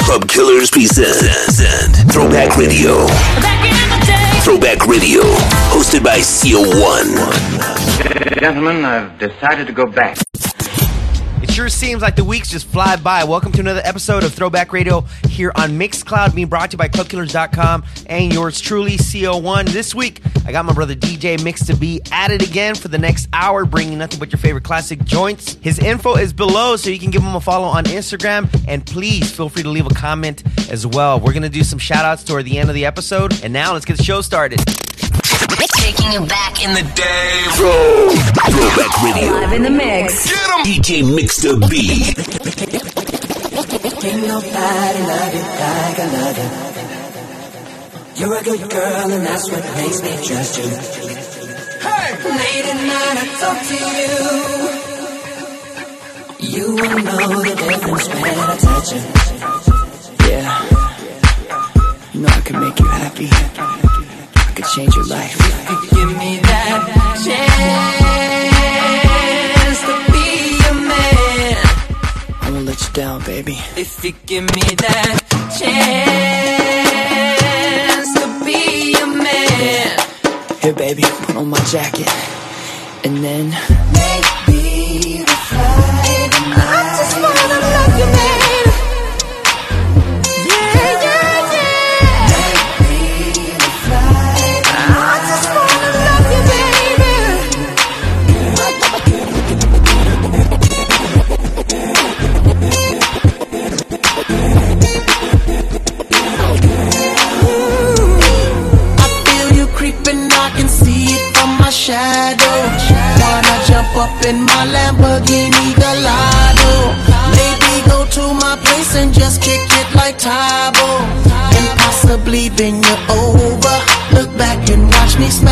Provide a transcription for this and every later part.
Club Killers present Throwback Radio. Throwback Radio, hosted by CO1. Gentlemen, I've decided to go back. Sure seems like the weeks just fly by. Welcome to another episode of Throwback Radio here on Mixcloud, being brought to you by ClubKillers.com and yours truly, CO1. This week, I got my brother DJ Mixta B at it again for the next hour, bringing nothing but your favorite classic joints. His info is below, so you can give him a follow on Instagram, and please feel free to leave a comment as well. We're going to do some shout outs toward the end of the episode, and now let's get the show started. Taking you back in the day. Throw, throwback Radio. Live in the mix. Get him. DJ Mixta B. Ain't nobody love you like I love you. You're a good girl, and that's what makes me trust you. Hey! Late at night, I talk to you. You will know the difference when I touch you. Yeah. You know I can make you happy. I could change your life. If you give me that chance to be a man, I won't let you down, baby. If you give me that chance to be a man, here, baby, put on my jacket, and then maybe we fly. I just wanna love you, man. In my Lamborghini Gallardo. Maybe go to my place and just kick it like Tae Bo. And possibly bend you over. Look back and watch me smack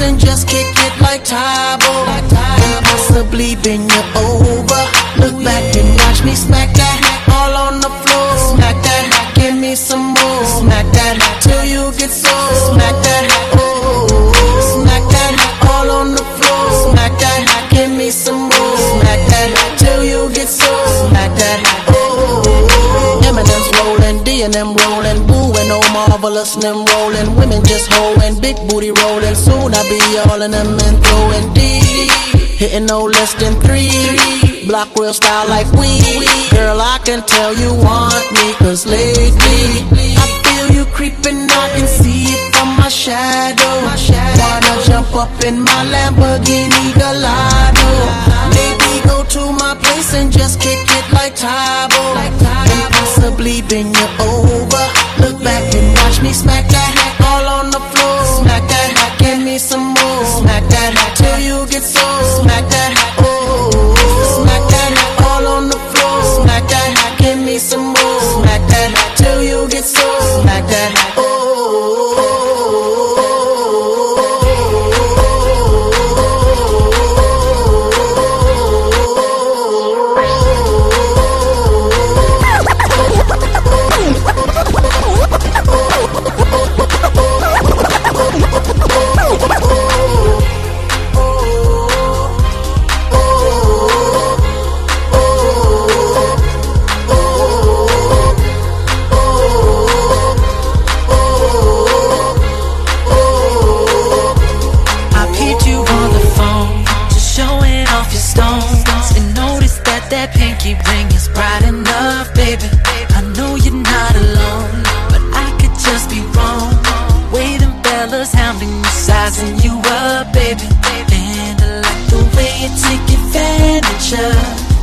and just kick it like Tae Bo. Possibly bend you over. Look back and watch me smack that all on the floor. Smack that, give me some more. Smack that till you get so. Smack that, oh. Smack that all on the floor. Smack that, give me some more. Smack that till you get so. Smack that, oh. Eminem's rolling, D and M rolling, marvelous them rolling. Women just hoeing, big booty rolling. Soon I be all in them and throwing D. Hitting no less than three. Block real style like we. Girl, I can tell you want me, cause lately I feel you creeping, I can see it from my shadow. Wanna jump up in my Lamborghini Gallardo. Go to my place and just kick it like Tae Bo. And possibly bend you over. Look back and watch me smack that you take advantage of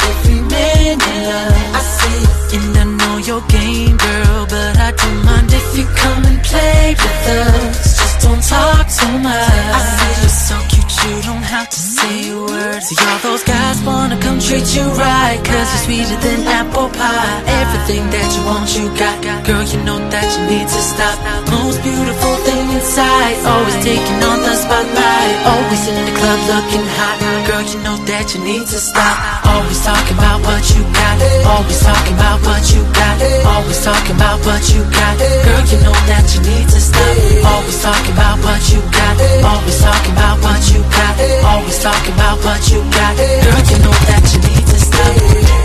every man you love. I see and I know your game, girl, but I don't mind if you come and play with us. Just don't talk too much. I see you're so cute, you don't have to say a word. See all those guys wanna come treat you right, cause you're sweeter than apple pie. Everything that you want, you got. Girl, you know that you need to stop. Most beautiful thing inside. Always taking on the spotlight. Always in the club looking hot. Girl, you know that you need to stop. Always talking about what you got. Always talking about what you got. Always talking about what you got. Girl, you know that you need to stop. Always talking about what you got. Always talking about what you got. Always talking about what you got. Girl, you know that you need to stop.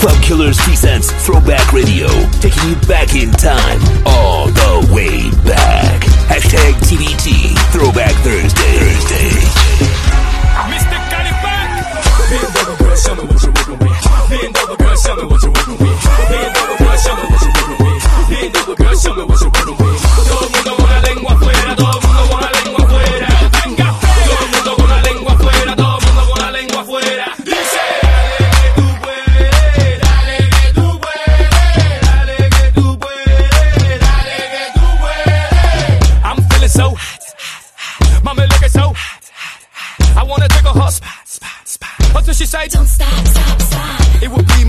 Club Killers presents Throwback Radio, taking you back in time, all the way back. Hashtag TBT, Throwback Thursday. Thursday. Mr. Caliban. Bend over, girl, show me what you're working with. Bend over, girl, show me what you're working with. Bend over, girl, show me what you're working with. Bend over, girl, show me what you're working with.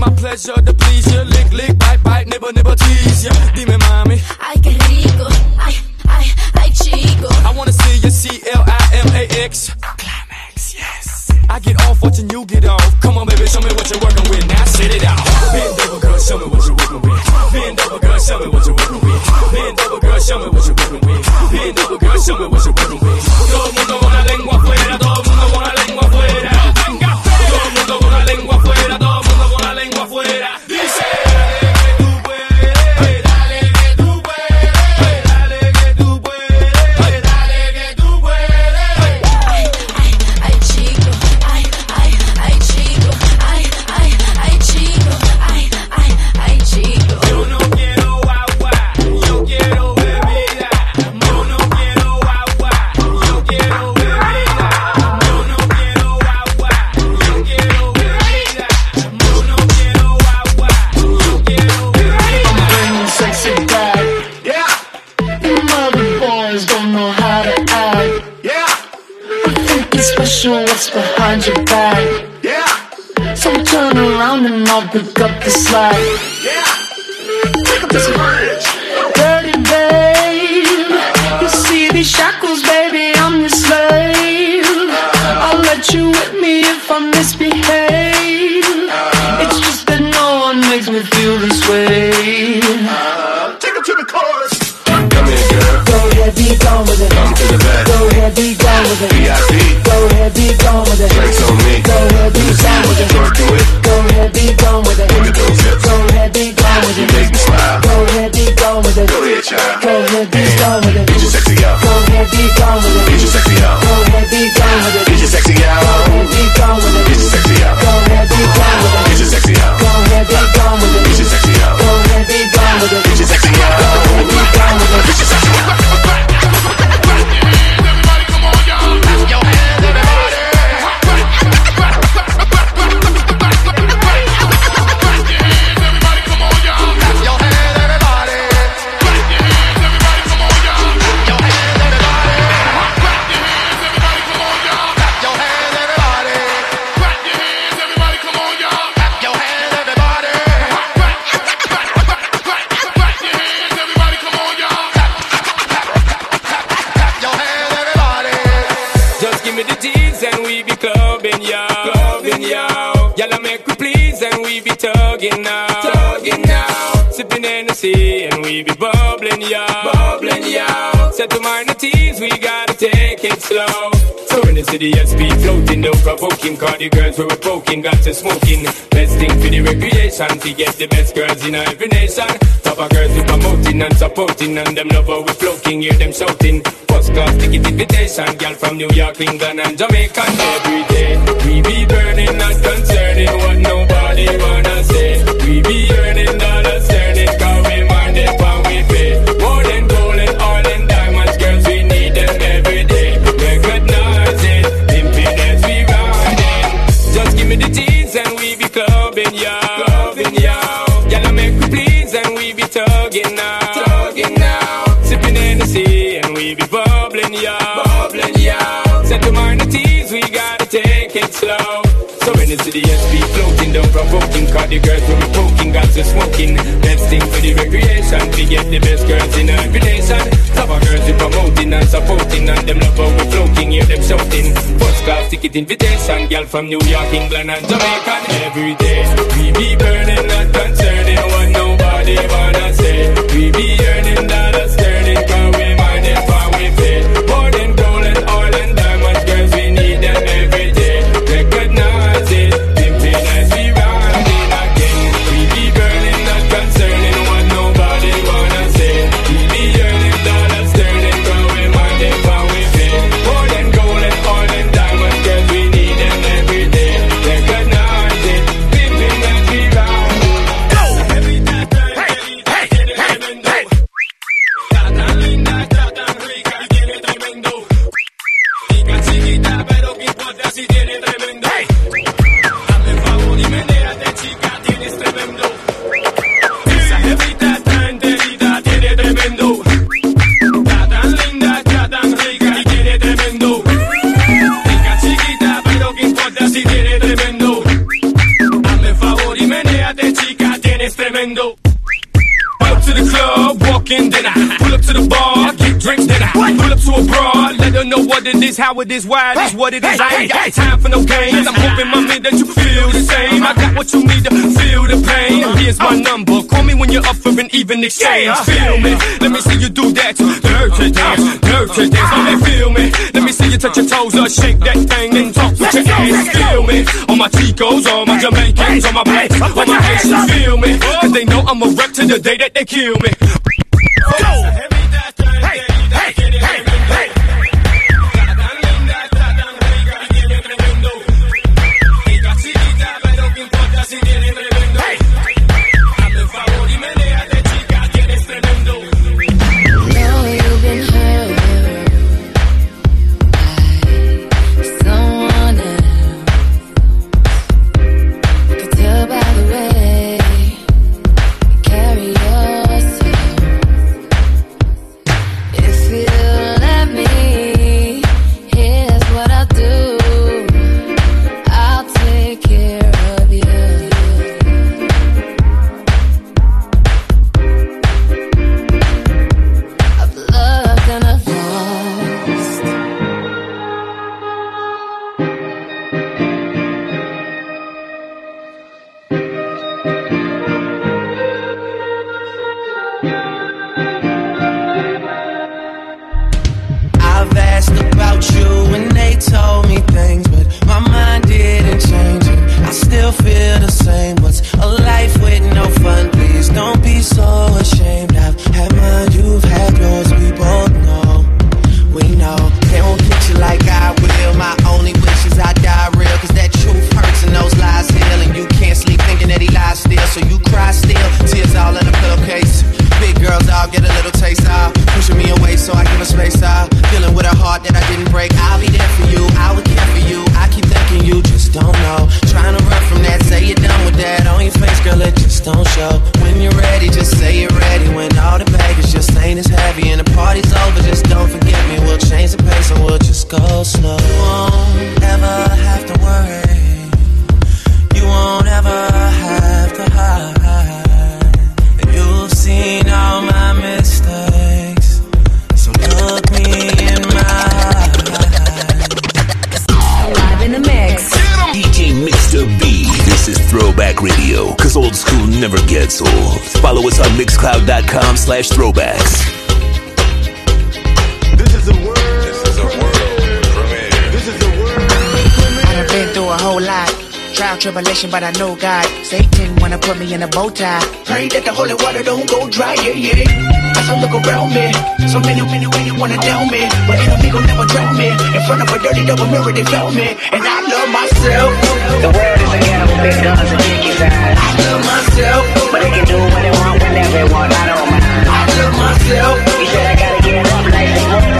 My pleasure to please you. Lick, lick, bite, bite, nibble, nibble, tease ya. Dime, mami. Ay, qué rico. Ay, ay, ay, chico. I wanna see you C L I M A X. Climax, yes. I get off watching you get off. Come on, baby, show me what you're working with. Now sit it out. Bend over, girl, show me what you're working with. Bend over, girl, show me what you're working with. Bend over, girl, show me what you're working with. Bend over, girl, show me what you're working with. What's behind your back. Yeah. So turn around and I'll pick up the slack. Yeah. Pick up this bridge. Dirty babe. You see these shackles, baby, I'm your slave. I'll let you whip me if I misbehave. It's just that no one makes me feel this way. Uh, take it to the chorus. Come here, girl. Go ahead, be gone with it. Come to the back. Go ahead, be gone with it. VIP. Go ahead, be gone with it. Flex on me. Go ahead, be Let me see gone with it. working with. Go ahead, be gone with it. Look at those hips. Go ahead, be gone with You it. make me smile. Go ahead, be gone with it. Go ahead, child. Go ahead, be gone with it. Get your sexy out. Go ahead, be gone with it. The girls we were poking, got to smoking. Best thing for the recreation, to get the best girls in every nation. Top of girls we promoting and supporting, and them love how we floating, hear them shouting. First class ticket invitation, girl from New York, England, and Jamaica. get invitation, girl from New York, England and Jamaica. Every day we be burning, not concerning what nobody wanna. this, how it is, why it is, what it is. I ain't got time for no games. I'm hoping, my man, that you feel the same. I got what you need to feel the pain. Here's my number. Call me when you're up for an even exchange. Feel me. Let me see you do that. Dirty dance, dirty dance. Don't feel me? Let me see you touch your toes or shake that thing and talk with your hands. Feel me. On my Chicos, on my Jamaicans, on my blacks, on my Haitians. Feel me. Cause they know I'm a wreck to the day that they kill me. Go! I yeah, yeah. As I look around me, so many, many, many wanna tell me. But enemy will never drown me. In front of a dirty double mirror, they found me. And I love myself. The world is a gamble, big guns and eyes. I love myself. But they can do what they want when they want, I don't mind. I love myself. You said I gotta get up like they want.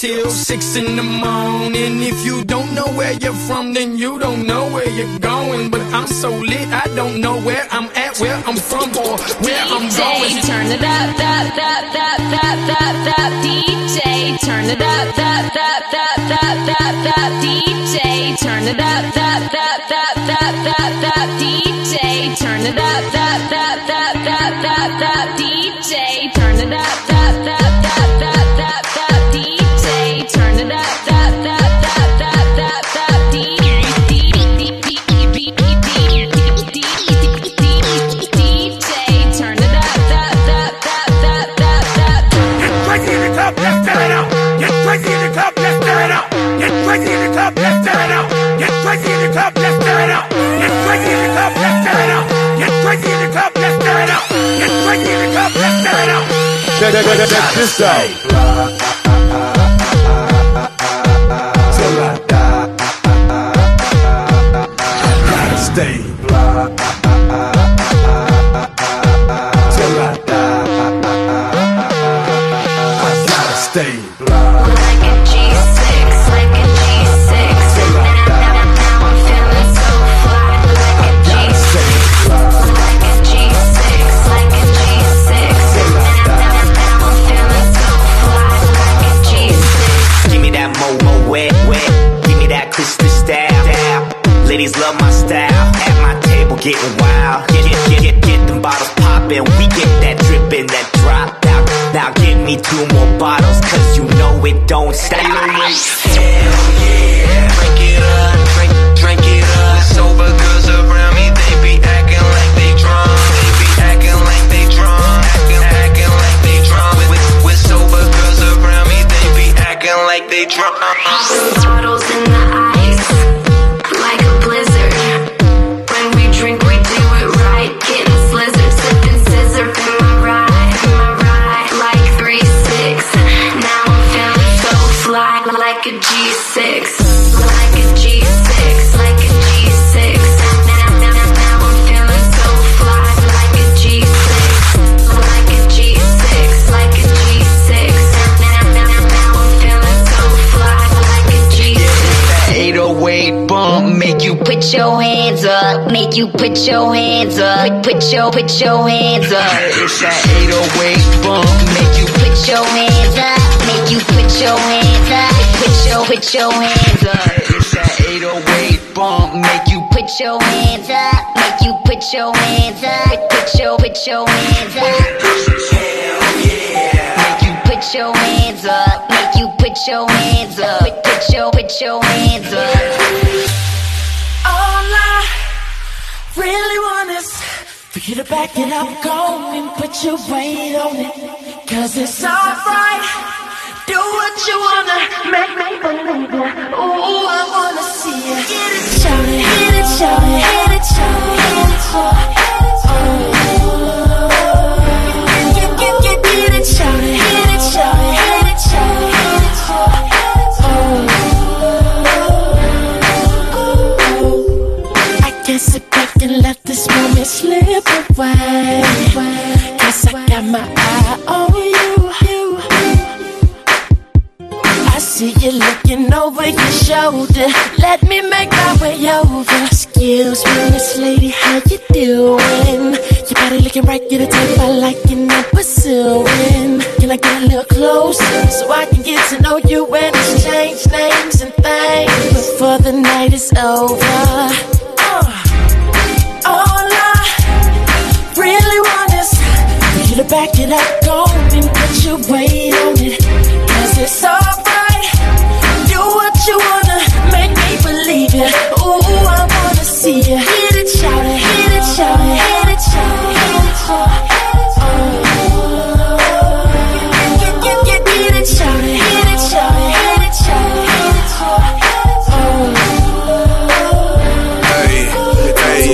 Till six in the morning. If you don't know where you're from, then you don't know where you're going. But I'm so lit, I don't know where I'm at, where I'm from, or where. DJ, turn it up, up, up, up, up, up, up. DJ, turn it up, up, up, up, up, up, up. DJ, turn it up, up, up, up, up, up, up. DJ, turn it up, up, up, up, up, up, up. DJ, Check, this out. You put your hands up. Put your put your hands up. It's that 808 bump make you Put your hands up, make you put your hands up. Put your put your hands up. It's that 808 bump make you Put your hands up, make you put your hands up. Put your put your hands up. Make you put your hands up, make you put your hands up. Put your put your hands up. Really want is for you to back it up, go and put your weight on it. Cause it's alright. Do what you wanna, make me believe it. Ooh, I wanna see you. Get it, shout it, hit it, shout it, hit it, shout it, hit it, shout it. Oh. And let this moment slip away. Cause I got my eye on you. I see you looking over your shoulder. Let me make my way over. Excuse me, Miss Lady, how you doing? Your body looking right, you're the type I like and I'm pursuing. Can I get a little closer so I can get to know you and exchange names and things before the night is over? to back it up, go and put your weight on it. Cause it's alright. Do what you wanna, make me believe it. Ooh, I wanna see you. Hit it, shout it, hit it, shout it, hit it, shout it, hit it, shout it.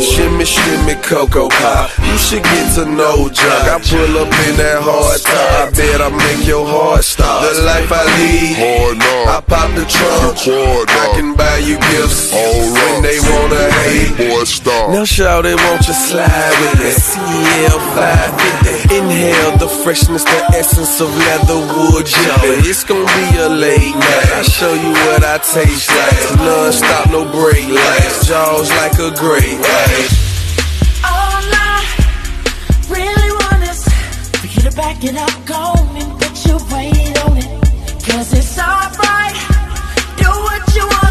Shimmy, shimmy, cocoa pop should get to know Junk. I pull up in that hard top. I bet I make your heart stop. The life I lead, hard I pop the trunk. I can buy you gifts when they wanna hate. Boy, stop. Now shout it, won't you slide with it? CL 550. Inhale the freshness, the essence of leatherwood jelly. It's gonna be a late night. I show you what I taste like. Non-stop, no break lights. Jaws like a great white. Back it up, go and put your weight on it. Cause it's alright. Do what you wanna,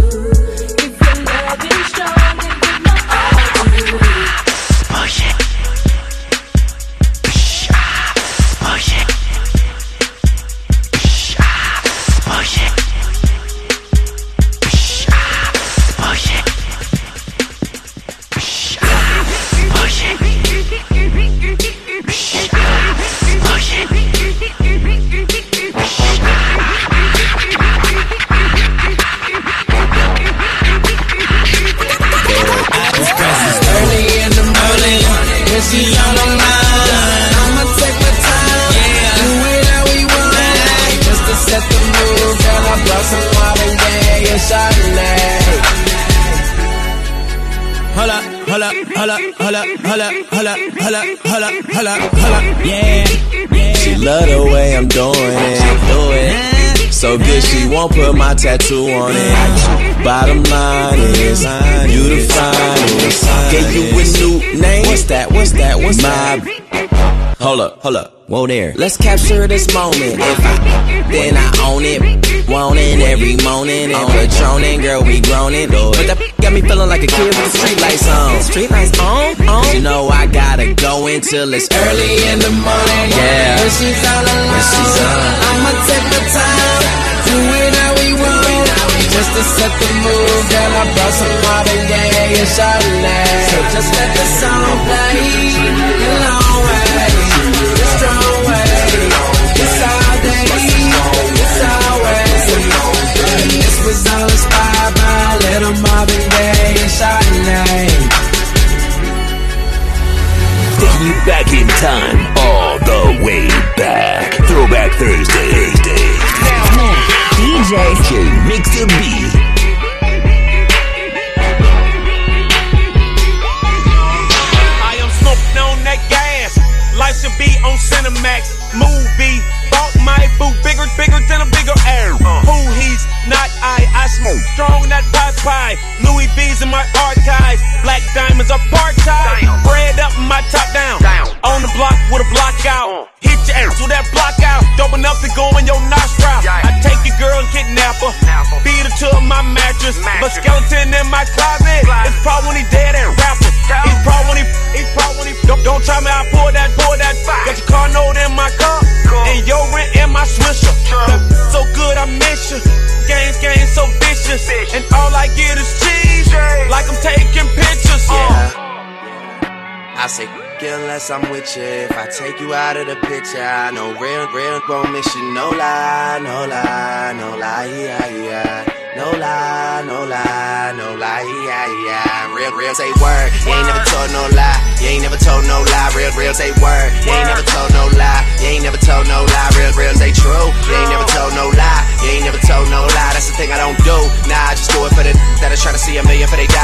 you. Won't put my tattoo on it. Bottom line is you the finest. Gave you a new name. What's that? What's that? What's my? Hold up, hold up. Whoa there. Let's capture this moment. If I then I own it. Want it every morning On the drone and girl, we groaning. But that got me feeling like a kid with the street lights on. Streetlights on, on. You know I gotta go until it's early in the morning. Yeah. When she's all alone, When she's on. I'ma take my time, do it how we want. Just to set the mood, girl, I brought some Marvin and Chardonnay. So just let the song play. Long way, strong way, it's all day, it's always. This was all inspired by little Marvin Gaye and Chardonnay. You back in time, all the way back. Throwback Thursday with you. If I take you out of the picture, I know real, real won't miss you. No lie, no lie, no lie, yeah, yeah. No lie, no lie, no lie, yeah, yeah. Real, real say word. You ain't never told no lie. You ain't never told no lie. Real, real say word. You ain't never told no lie. You ain't never told no lie. Real, real say true. You ain't never told no lie. You ain't never told no lie. That's the thing I don't do. Nah, I just do it for the that is are trying to see a million for they die.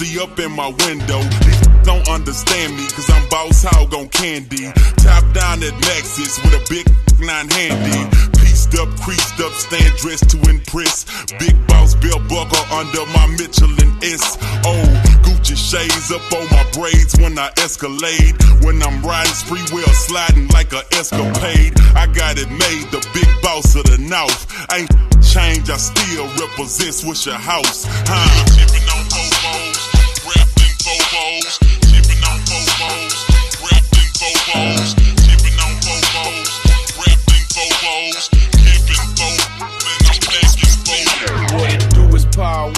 See up in my window. Don't understand me, cause I'm boss hog on candy. Top down at Maxis with a big nine handy. Pieced up, creased up, stand dressed to impress. Big boss belt buckle under my Michelin S. Oh, Gucci shades up on my braids when I escalate. When I'm riding free wheel sliding like a escapade. I got it made, the big boss of the north. I ain't change, I still represent what's your house. Huh? on rapping keeping I'm. What it do is power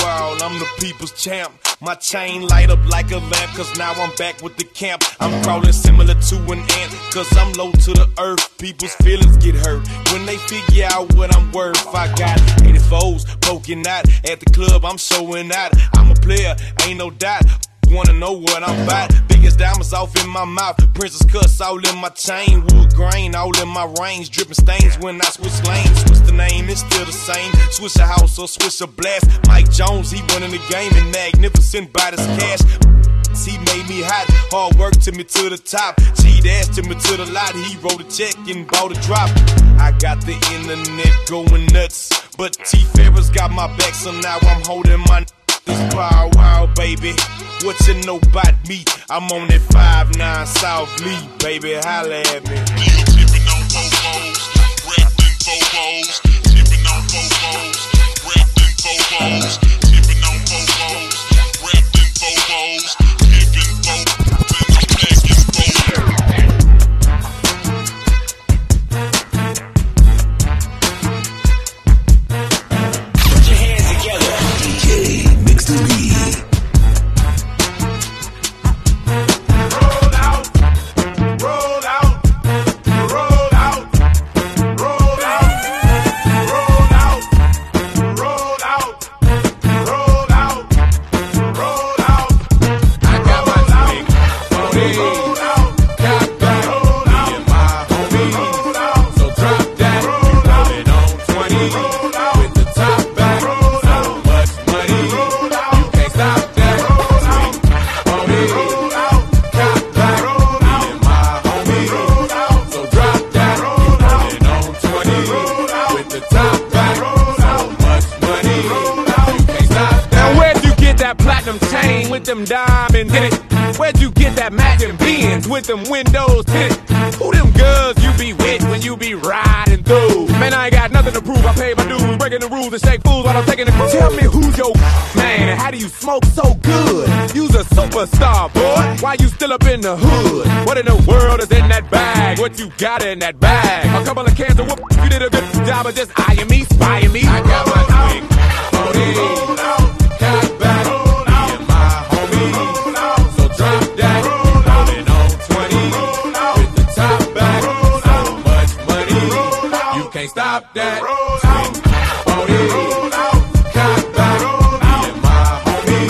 I'm the people's champ. My chain light up like a lamp, cause now I'm back with the camp. I'm crawling similar to an ant, cause I'm low to the earth. People's feelings get hurt when they figure out what I'm worth. I got 84s poking out at the club, I'm showing out. I'm a player, ain't no doubt wanna know what I'm about. Biggest diamonds off in my mouth, princess cuss all in my chain, wood grain all in my range, dripping stains when I switch lanes. Switch the name, it's still the same. Swishahouse or switch a blast. Mike Jones, he running the game and magnificent by this cash. He made me hot, hard work took me to the top. Cheat ass took me to the lot. He wrote a check and bought a drop. I got the internet going nuts, but T Farris got my back, so now I'm holding my. This Bow Wow, baby. What you know about me? I'm on that 5-9 South Lee, baby. Holla at me. Tipping on Bobos, rapping Bobos, tipping on Bobos, rapping Bobos, tipping on Bobos, rapping Bobos, can't stop that. Swing on it. Got back, me and my homie.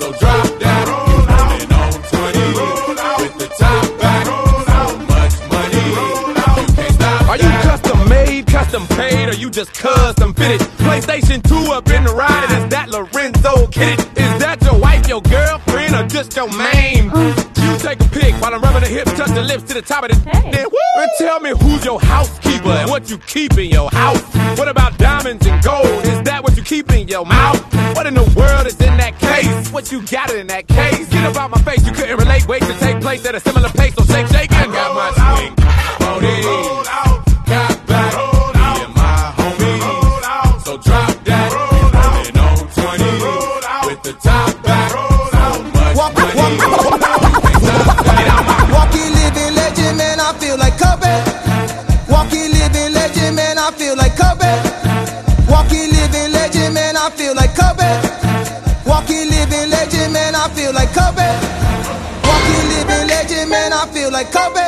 So drop that, rolling on 20 with the top back. So much money, you can't stop Are you custom made, custom paid, or you just custom fitted? PlayStation 2 up in the ride, and is that Lorenzo Kid? Is that your wife, your girlfriend, or just your main? While I'm rubbing the hips, touch the lips to the top of the Then woo, and tell me who's your housekeeper and what you keep in your house. What about diamonds and gold? Is that what you keep in your mouth? What in the world is in that case? What you got in that case? Get up out my face, you couldn't relate. Wait to take place at a similar pace, so shake, shake, like Kobe.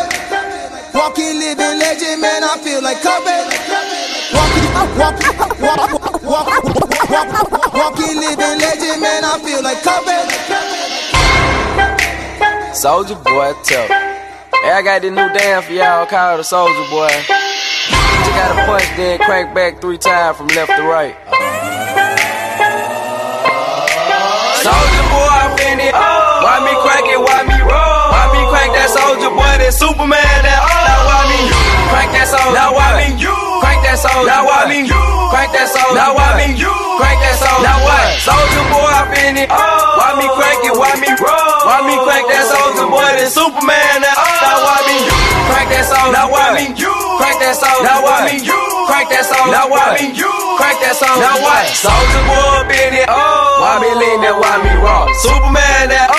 Walkie living legend, man, I feel like Kobe. Walkie, walkie, walk, walk, walk, walkie living legend, man, I feel like Kobe. Soulja Boy, tough. Hey, I got this new dance for y'all called the Soulja Boy. You gotta punch, then crank back three times from left to right. Soulja Boy, I'm in it. Why me crank it? Why Soulja Boy? That Superman, that Now why me crank that soldier? Now why me crank that soldier? Now why me crank that soldier? Now why me crank that soldier? Now what? Soulja Boy, I'm in it. Why me crank it? Why me roll? Why me crank that Soulja Boy? That Superman, that Now why me crank that soldier? Now why me crank that soldier? Now why me crank that soldier? Now why me crank that soldier? Now what? Soulja Boy, in it. Oh, why me lean that? Why me rock? Superman, that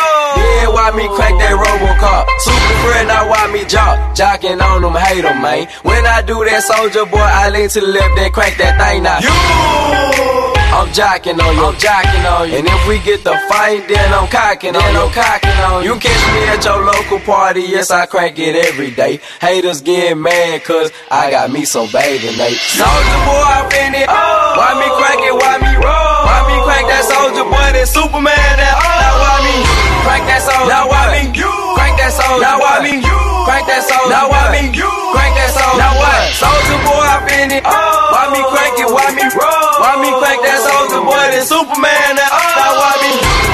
why me crank that Robocop? Super friend, now why me jock? Jocking on them, hate 'em, man. When I do that Soulja Boy, I lean to the left, then crank that thing now. You I'm jocking on you, I'm jocking on you. And if we get the fight, then I'm cocking on you, I'm cocking on you. You catch me at your local party, yes, I crank it every day. Haters get mad, cause I got me some bathing Nate. Soulja Boy, I in it. Oh. Why me crank it, why me roll? Why me crank that Soulja Boy, that Superman, that oh. Now why me crank that soldier Now why me you. Crank that soldier Now why me you. Crank that soldier Now why me you. Crank that soldier Now what? Soulja Boy, I in it. Oh. Why me crank it, why me roll? Why me crank that Soulja Boy, that Superman, that oh. Now why me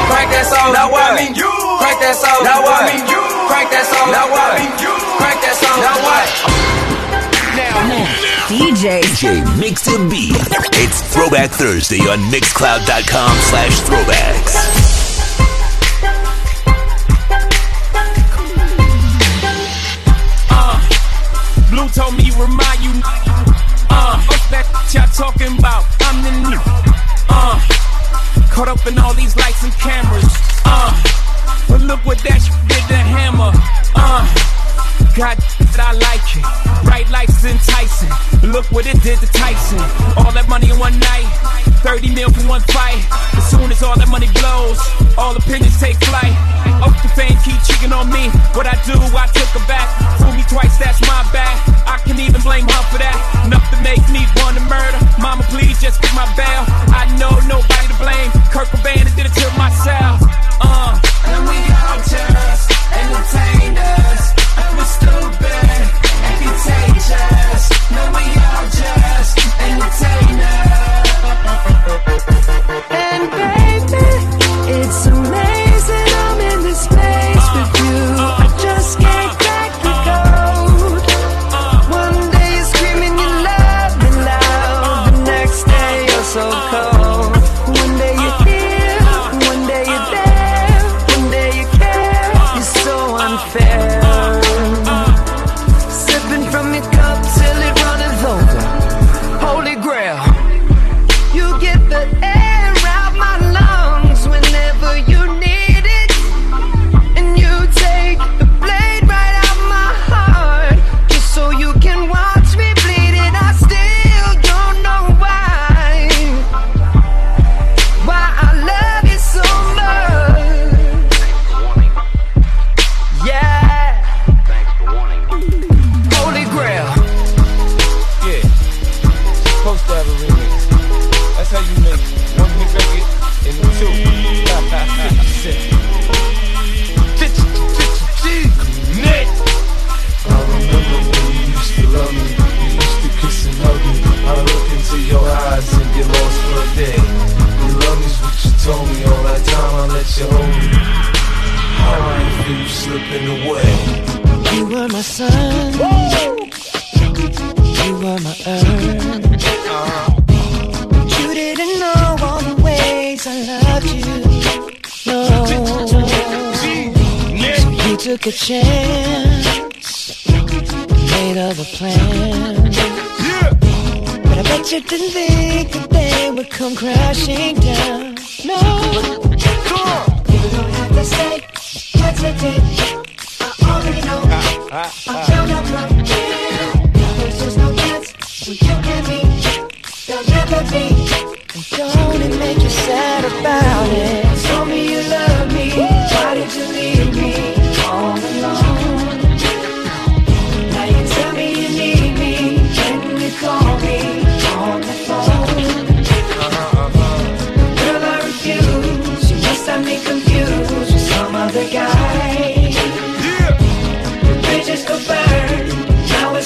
crank that soldier Now why me you. Crank that soldier Now why me you. Crank that soldier Now why me you. Crank that soldier Now what? Now, DJ. DJ Mix the Beat. It's Throwback Thursday on Mixcloud.com slash throwbacks. Blue told me remind you. Uh, what's that y'all talking about? I'm the new. Uh, caught up in all these lights and cameras. Uh, but look what that sh- did to Hammer. Uh, God, that I like it. Bright lights is enticing. Look what it did to Tyson. All that money in one night. 30 mil for one fight. As soon as all that money blows, all opinions take flight. The fame, keep cheating on me. What I do, I took her back. Fool me twice, that's my bad. I can even blame her for that. Enough to make me want to murder. Mama, please just get my bail. I know nobody to blame. Kurt Cobain did it to myself. Uh. And we all just entertained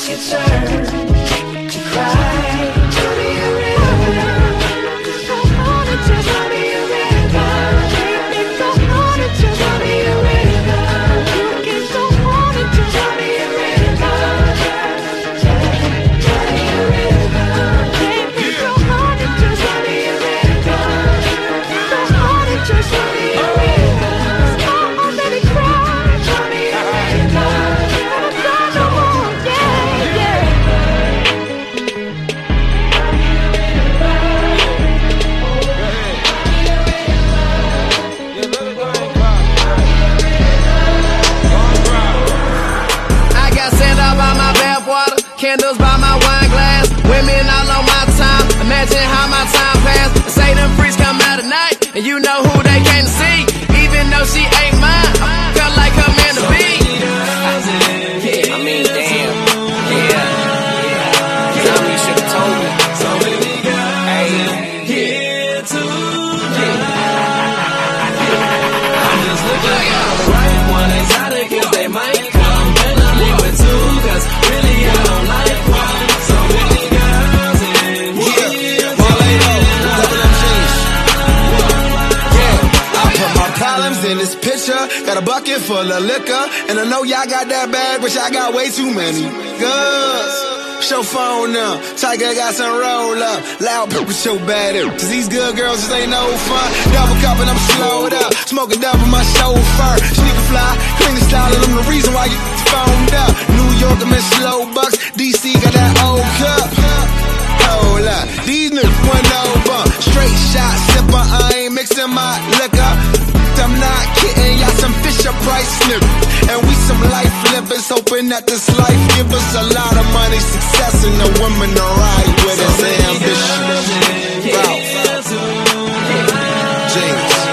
it's your turn to cry. For full of liquor. And I know y'all got that bag, but y'all got way too many girls. Show phone up, Tiger got some roll up. Loud poop with your bad Cause these good girls just ain't no fun. Double cup and I'm slowed up. Smoking double my chauffeur. Sneaker fly, clean the style, and I'm the reason why you phoned up. New York, I'm in slow bucks. DC got that old cup. Hold up, these niggas went over. Straight shot, sipper, I ain't mixing my liquor. I'm not kidding, y'all catch price nip. And we some life livers, hoping that this life give us a lot of money, success, and the women to ride with us. Ambition. Ralph. James.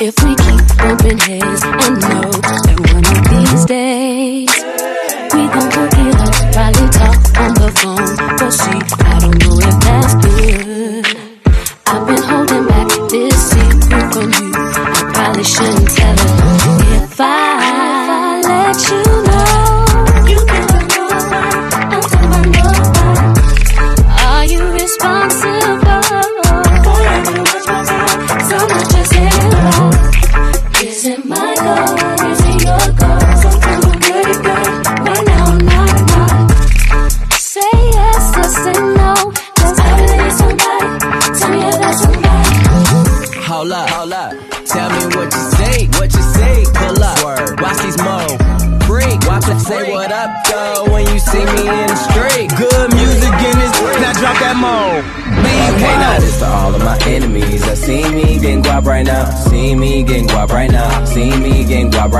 If we keep open hands and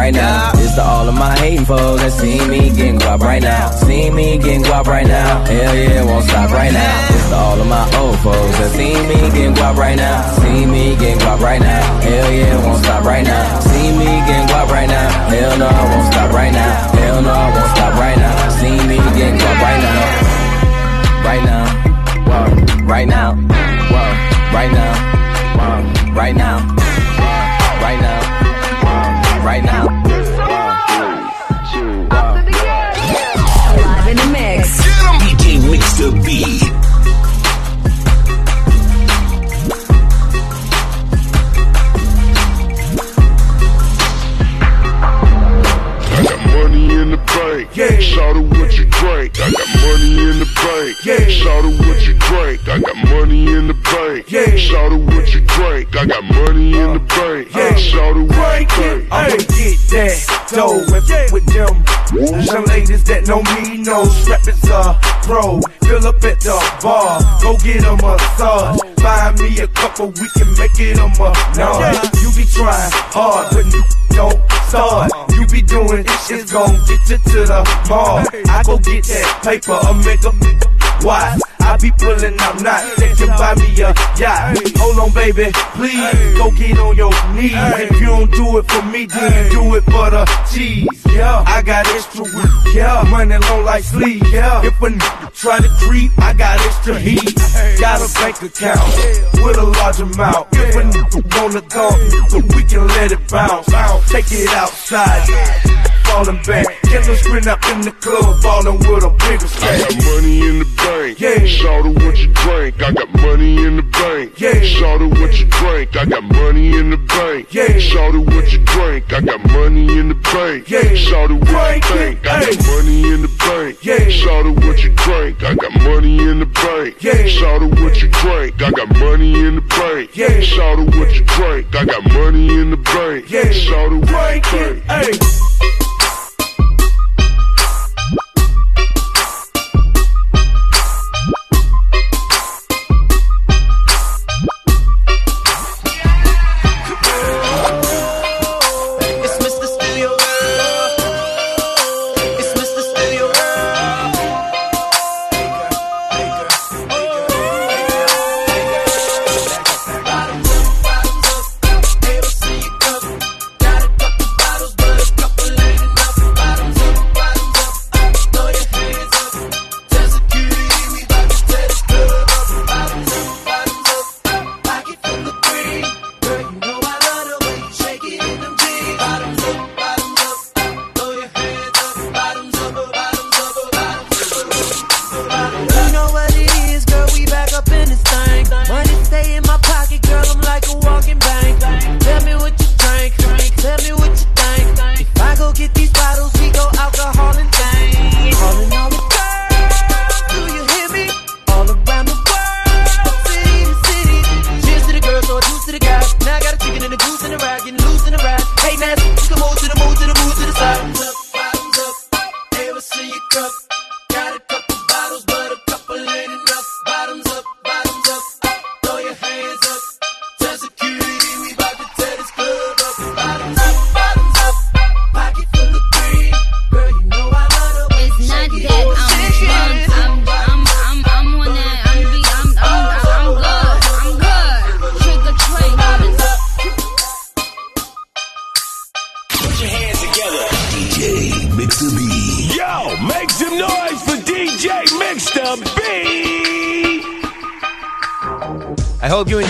right now. This to all of my hating foes that see me getting guap right now. See me getting guap right now. Hell yeah, won't stop right now. This to all of my old foes that see me getting guap right now. See me getting guap right now. Hell yeah, won't stop right now. See me getting guap right now. Hell no, I won't stop right now. Hell no, I won't stop right now. See me getting guap right now. Right now. Whoa. Right now. Whoa. Right now. Whoa. Right now. Right now. That know me know strap is a pro. Fill up at the bar, go get a massage. Find me a couple, we can make it a month. You be trying hard, but you don't start. You be doing it, it's gon' get you to the mall. I go get that paper, a make a why? I be pulling up not can buy me a yacht. Hold on, baby, please go get on your knees. If you don't do it for me, then you do it for the cheese. Yeah, I got extra weed. Yeah, money long like sleep. Yeah, if a n- try to creep, I got extra heat. Got a bank account with a large amount. If a n- wanna dump, so we can let it bounce. Take it outside. Falling back, killers grin up in the club, ballin' with a bigger I got money in the bank. Yeah. Shout out what you drink. I got money in the bank. Yeah. Shout out what you drink. I got money in the bank. Yeah. Shout out what you drink. I got money in the bank. Yeah. Shout out what you think. I got money in the bank. Yeah. Shout out what you drink. I got money in the bank. Yeah. Shout out what you drink. I got money in the bank. Yeah. Shout out what you drink. I got money in the bank. Yeah. Shout out what you drink. hey.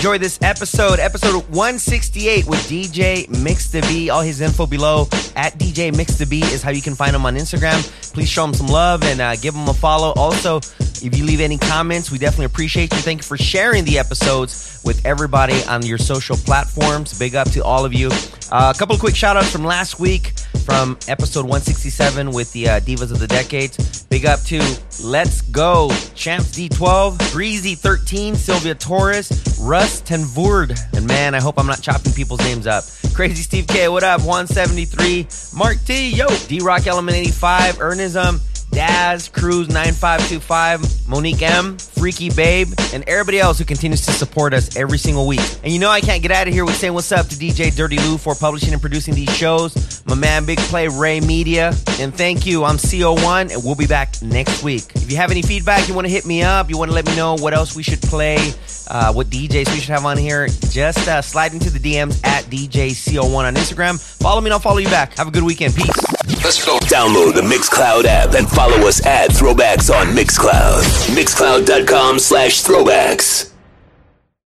Enjoyed this episode, episode 168 with DJ Mixta B. All his info below at DJ Mixta B is how you can find him on Instagram. Please show him some love and uh, give him a follow. Also, if you leave any comments, we definitely appreciate you. Thank you for sharing the episodes with everybody on your social platforms. Big up to all of you. Uh, a couple of quick shout outs from last week from episode 167 with the uh, Divas of the Decades. Big up to Let's Go, Champs D12, Breezy 13, Sylvia Torres, Russ Tenvoord. And man, I hope I'm not chopping people's names up. Crazy Steve K, what up? 173, Mark T, yo, D Rock Element 85, Ernism, Daz, Cruz 9525, Monique M, Freaky Babe, and everybody else who continues to support us every single week. And you know I can't get out of here with saying what's up to DJ Dirty Lou for publishing and producing these shows, my man Big Play Ray Media, and thank you. I'm CO1 and we'll be back next week. If you have any feedback, you want to hit me up, you want to let me know what else we should play, uh, what DJs we should have on here, just uh, slide into the DMs at DJCO1 on Instagram. Follow me and I'll follow you back. Have a good weekend. Peace. Let's go. Download the Mixcloud app and follow us at Throwbacks on Mixcloud. Mixcloud.com slash throwbacks.